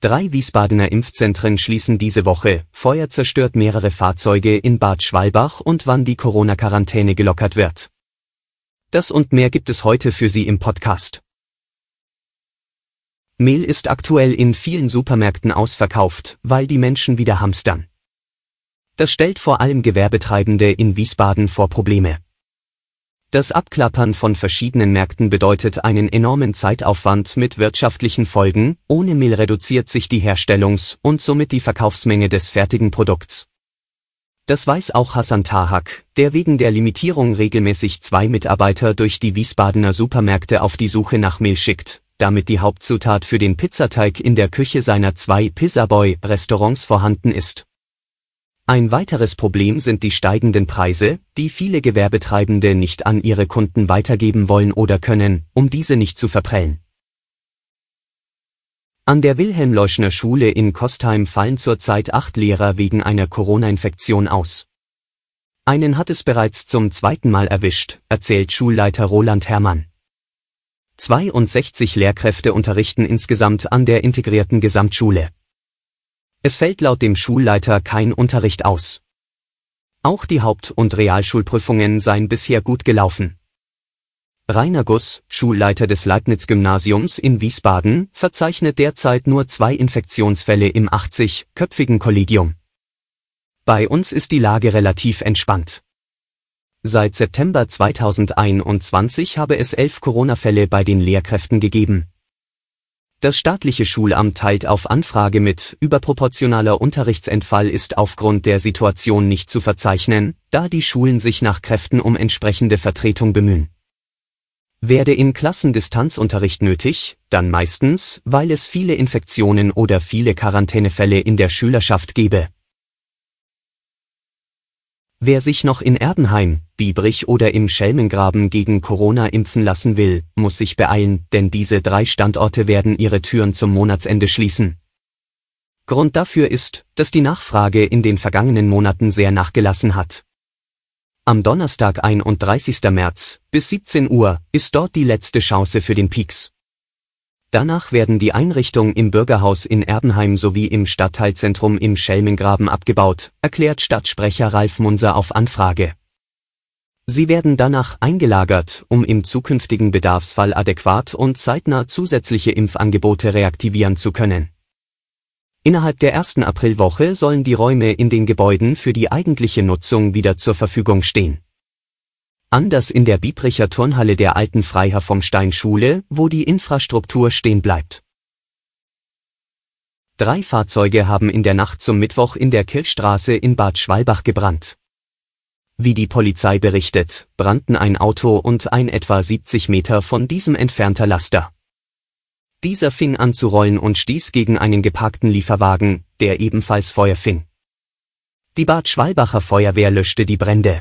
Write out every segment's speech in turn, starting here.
Drei Wiesbadener Impfzentren schließen diese Woche, Feuer zerstört mehrere Fahrzeuge in Bad Schwalbach und wann die Corona-Quarantäne gelockert wird. Das und mehr gibt es heute für Sie im Podcast. Mehl ist aktuell in vielen Supermärkten ausverkauft, weil die Menschen wieder hamstern. Das stellt vor allem Gewerbetreibende in Wiesbaden vor Probleme. Das Abklappern von verschiedenen Märkten bedeutet einen enormen Zeitaufwand mit wirtschaftlichen Folgen, ohne Mehl reduziert sich die Herstellungs- und somit die Verkaufsmenge des fertigen Produkts. Das weiß auch Hassan Tahak, der wegen der Limitierung regelmäßig zwei Mitarbeiter durch die Wiesbadener Supermärkte auf die Suche nach Mehl schickt, damit die Hauptzutat für den Pizzateig in der Küche seiner zwei Pizzaboy-Restaurants vorhanden ist. Ein weiteres Problem sind die steigenden Preise, die viele Gewerbetreibende nicht an ihre Kunden weitergeben wollen oder können, um diese nicht zu verprellen. An der Wilhelm-Leuschner Schule in Kostheim fallen zurzeit acht Lehrer wegen einer Corona-Infektion aus. Einen hat es bereits zum zweiten Mal erwischt, erzählt Schulleiter Roland Herrmann. 62 Lehrkräfte unterrichten insgesamt an der integrierten Gesamtschule. Es fällt laut dem Schulleiter kein Unterricht aus. Auch die Haupt- und Realschulprüfungen seien bisher gut gelaufen. Rainer Guss, Schulleiter des Leibniz-Gymnasiums in Wiesbaden, verzeichnet derzeit nur zwei Infektionsfälle im 80-köpfigen Kollegium. Bei uns ist die Lage relativ entspannt. Seit September 2021 habe es elf Corona-Fälle bei den Lehrkräften gegeben. Das staatliche Schulamt teilt auf Anfrage mit, überproportionaler Unterrichtsentfall ist aufgrund der Situation nicht zu verzeichnen, da die Schulen sich nach Kräften um entsprechende Vertretung bemühen. Werde in Klassen Distanzunterricht nötig, dann meistens, weil es viele Infektionen oder viele Quarantänefälle in der Schülerschaft gebe. Wer sich noch in Erbenheim, Biebrich oder im Schelmengraben gegen Corona impfen lassen will, muss sich beeilen, denn diese drei Standorte werden ihre Türen zum Monatsende schließen. Grund dafür ist, dass die Nachfrage in den vergangenen Monaten sehr nachgelassen hat. Am Donnerstag 31. März bis 17 Uhr ist dort die letzte Chance für den Peaks. Danach werden die Einrichtungen im Bürgerhaus in Erbenheim sowie im Stadtteilzentrum im Schelmengraben abgebaut, erklärt Stadtsprecher Ralf Munser auf Anfrage. Sie werden danach eingelagert, um im zukünftigen Bedarfsfall adäquat und zeitnah zusätzliche Impfangebote reaktivieren zu können. Innerhalb der ersten Aprilwoche sollen die Räume in den Gebäuden für die eigentliche Nutzung wieder zur Verfügung stehen. Anders in der Biebricher Turnhalle der alten Freiherr vom Stein Schule, wo die Infrastruktur stehen bleibt. Drei Fahrzeuge haben in der Nacht zum Mittwoch in der Kirchstraße in Bad Schwalbach gebrannt. Wie die Polizei berichtet, brannten ein Auto und ein etwa 70 Meter von diesem entfernter Laster. Dieser fing an zu rollen und stieß gegen einen geparkten Lieferwagen, der ebenfalls Feuer fing. Die Bad Schwalbacher Feuerwehr löschte die Brände.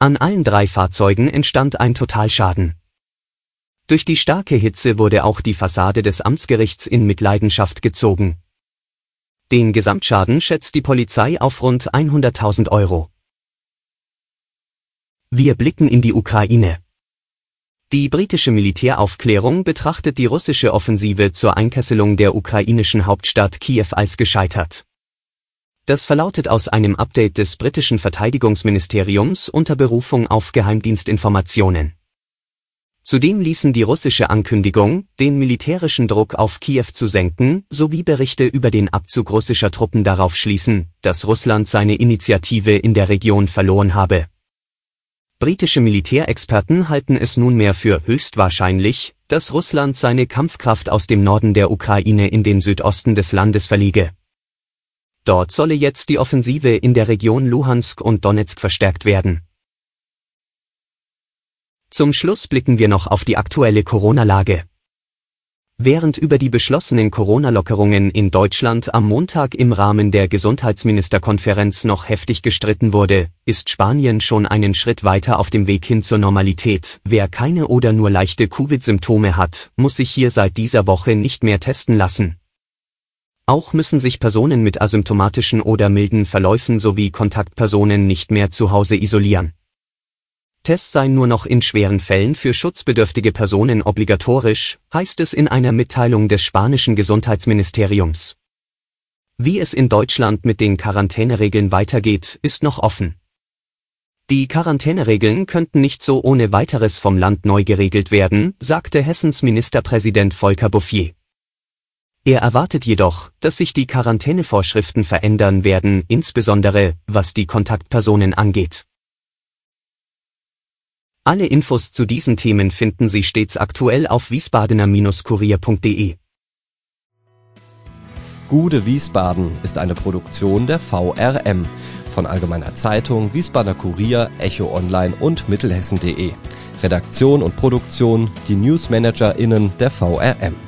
An allen drei Fahrzeugen entstand ein Totalschaden. Durch die starke Hitze wurde auch die Fassade des Amtsgerichts in Mitleidenschaft gezogen. Den Gesamtschaden schätzt die Polizei auf rund 100.000 Euro. Wir blicken in die Ukraine. Die britische Militäraufklärung betrachtet die russische Offensive zur Einkesselung der ukrainischen Hauptstadt Kiew als gescheitert. Das verlautet aus einem Update des britischen Verteidigungsministeriums unter Berufung auf Geheimdienstinformationen. Zudem ließen die russische Ankündigung, den militärischen Druck auf Kiew zu senken, sowie Berichte über den Abzug russischer Truppen darauf schließen, dass Russland seine Initiative in der Region verloren habe. Britische Militärexperten halten es nunmehr für höchstwahrscheinlich, dass Russland seine Kampfkraft aus dem Norden der Ukraine in den Südosten des Landes verlege. Dort solle jetzt die Offensive in der Region Luhansk und Donetsk verstärkt werden. Zum Schluss blicken wir noch auf die aktuelle Corona-Lage. Während über die beschlossenen Corona-Lockerungen in Deutschland am Montag im Rahmen der Gesundheitsministerkonferenz noch heftig gestritten wurde, ist Spanien schon einen Schritt weiter auf dem Weg hin zur Normalität. Wer keine oder nur leichte Covid-Symptome hat, muss sich hier seit dieser Woche nicht mehr testen lassen. Auch müssen sich Personen mit asymptomatischen oder milden Verläufen sowie Kontaktpersonen nicht mehr zu Hause isolieren. Tests seien nur noch in schweren Fällen für schutzbedürftige Personen obligatorisch, heißt es in einer Mitteilung des spanischen Gesundheitsministeriums. Wie es in Deutschland mit den Quarantäneregeln weitergeht, ist noch offen. Die Quarantäneregeln könnten nicht so ohne weiteres vom Land neu geregelt werden, sagte Hessens Ministerpräsident Volker Bouffier. Er erwartet jedoch, dass sich die Quarantänevorschriften verändern werden, insbesondere was die Kontaktpersonen angeht. Alle Infos zu diesen Themen finden Sie stets aktuell auf wiesbadener-kurier.de. Gude Wiesbaden ist eine Produktion der VRM von Allgemeiner Zeitung, Wiesbadener Kurier, Echo Online und Mittelhessen.de. Redaktion und Produktion die NewsmanagerInnen der VRM.